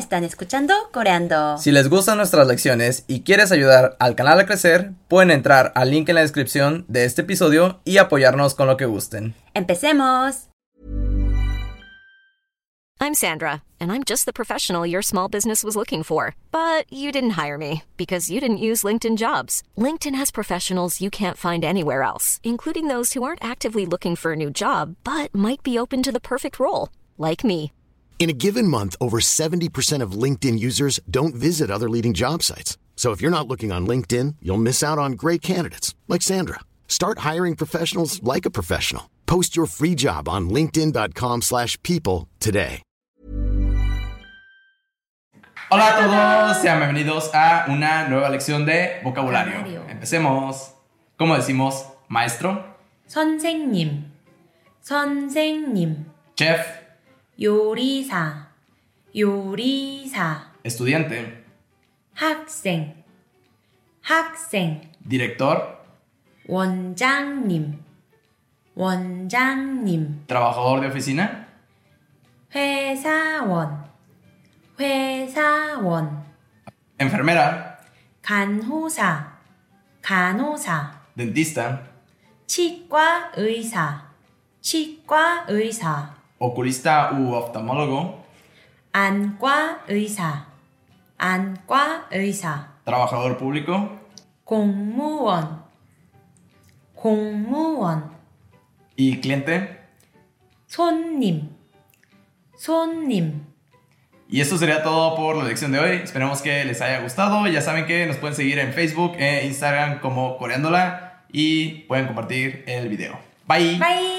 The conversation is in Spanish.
están escuchando Coreando. Si les gustan nuestras lecciones y quieres ayudar al canal a crecer, pueden entrar al link en la descripción de este episodio y apoyarnos con lo que gusten. ¡Empecemos! I'm Sandra, and I'm just the professional your small business was looking for. But you didn't hire me because you didn't use LinkedIn jobs. LinkedIn has professionals you can't find anywhere else, including those who aren't actively looking for a new job but might be open to the perfect role, like me. In a given month, over 70% of LinkedIn users don't visit other leading job sites. So if you're not looking on LinkedIn, you'll miss out on great candidates like Sandra. Start hiring professionals like a professional. Post your free job on linkedin.com/people slash people today. Hola a todos, sean bienvenidos a una nueva lección de vocabulario. Vocabulario. Empecemos. ¿Cómo decimos maestro, 선생님, 선생님, chef, 요리사, 요리사, estudiante, 학생, 학생, director, 원장님, 원장님, trabajador de oficina, 회사원, 회사원, enfermera, 간호사, 간호사, dentista, 치과 의사, 치과 의사, oculista u oftalmólogo, 안과 의사, 안과 의사, trabajador público 공무원, 공무원, y cliente. 손님, 손님. Y eso sería todo por la lección de hoy. Esperemos que les haya gustado. Ya saben que nos pueden seguir en Facebook e Instagram como Coreándola y pueden compartir el video. Bye. Bye.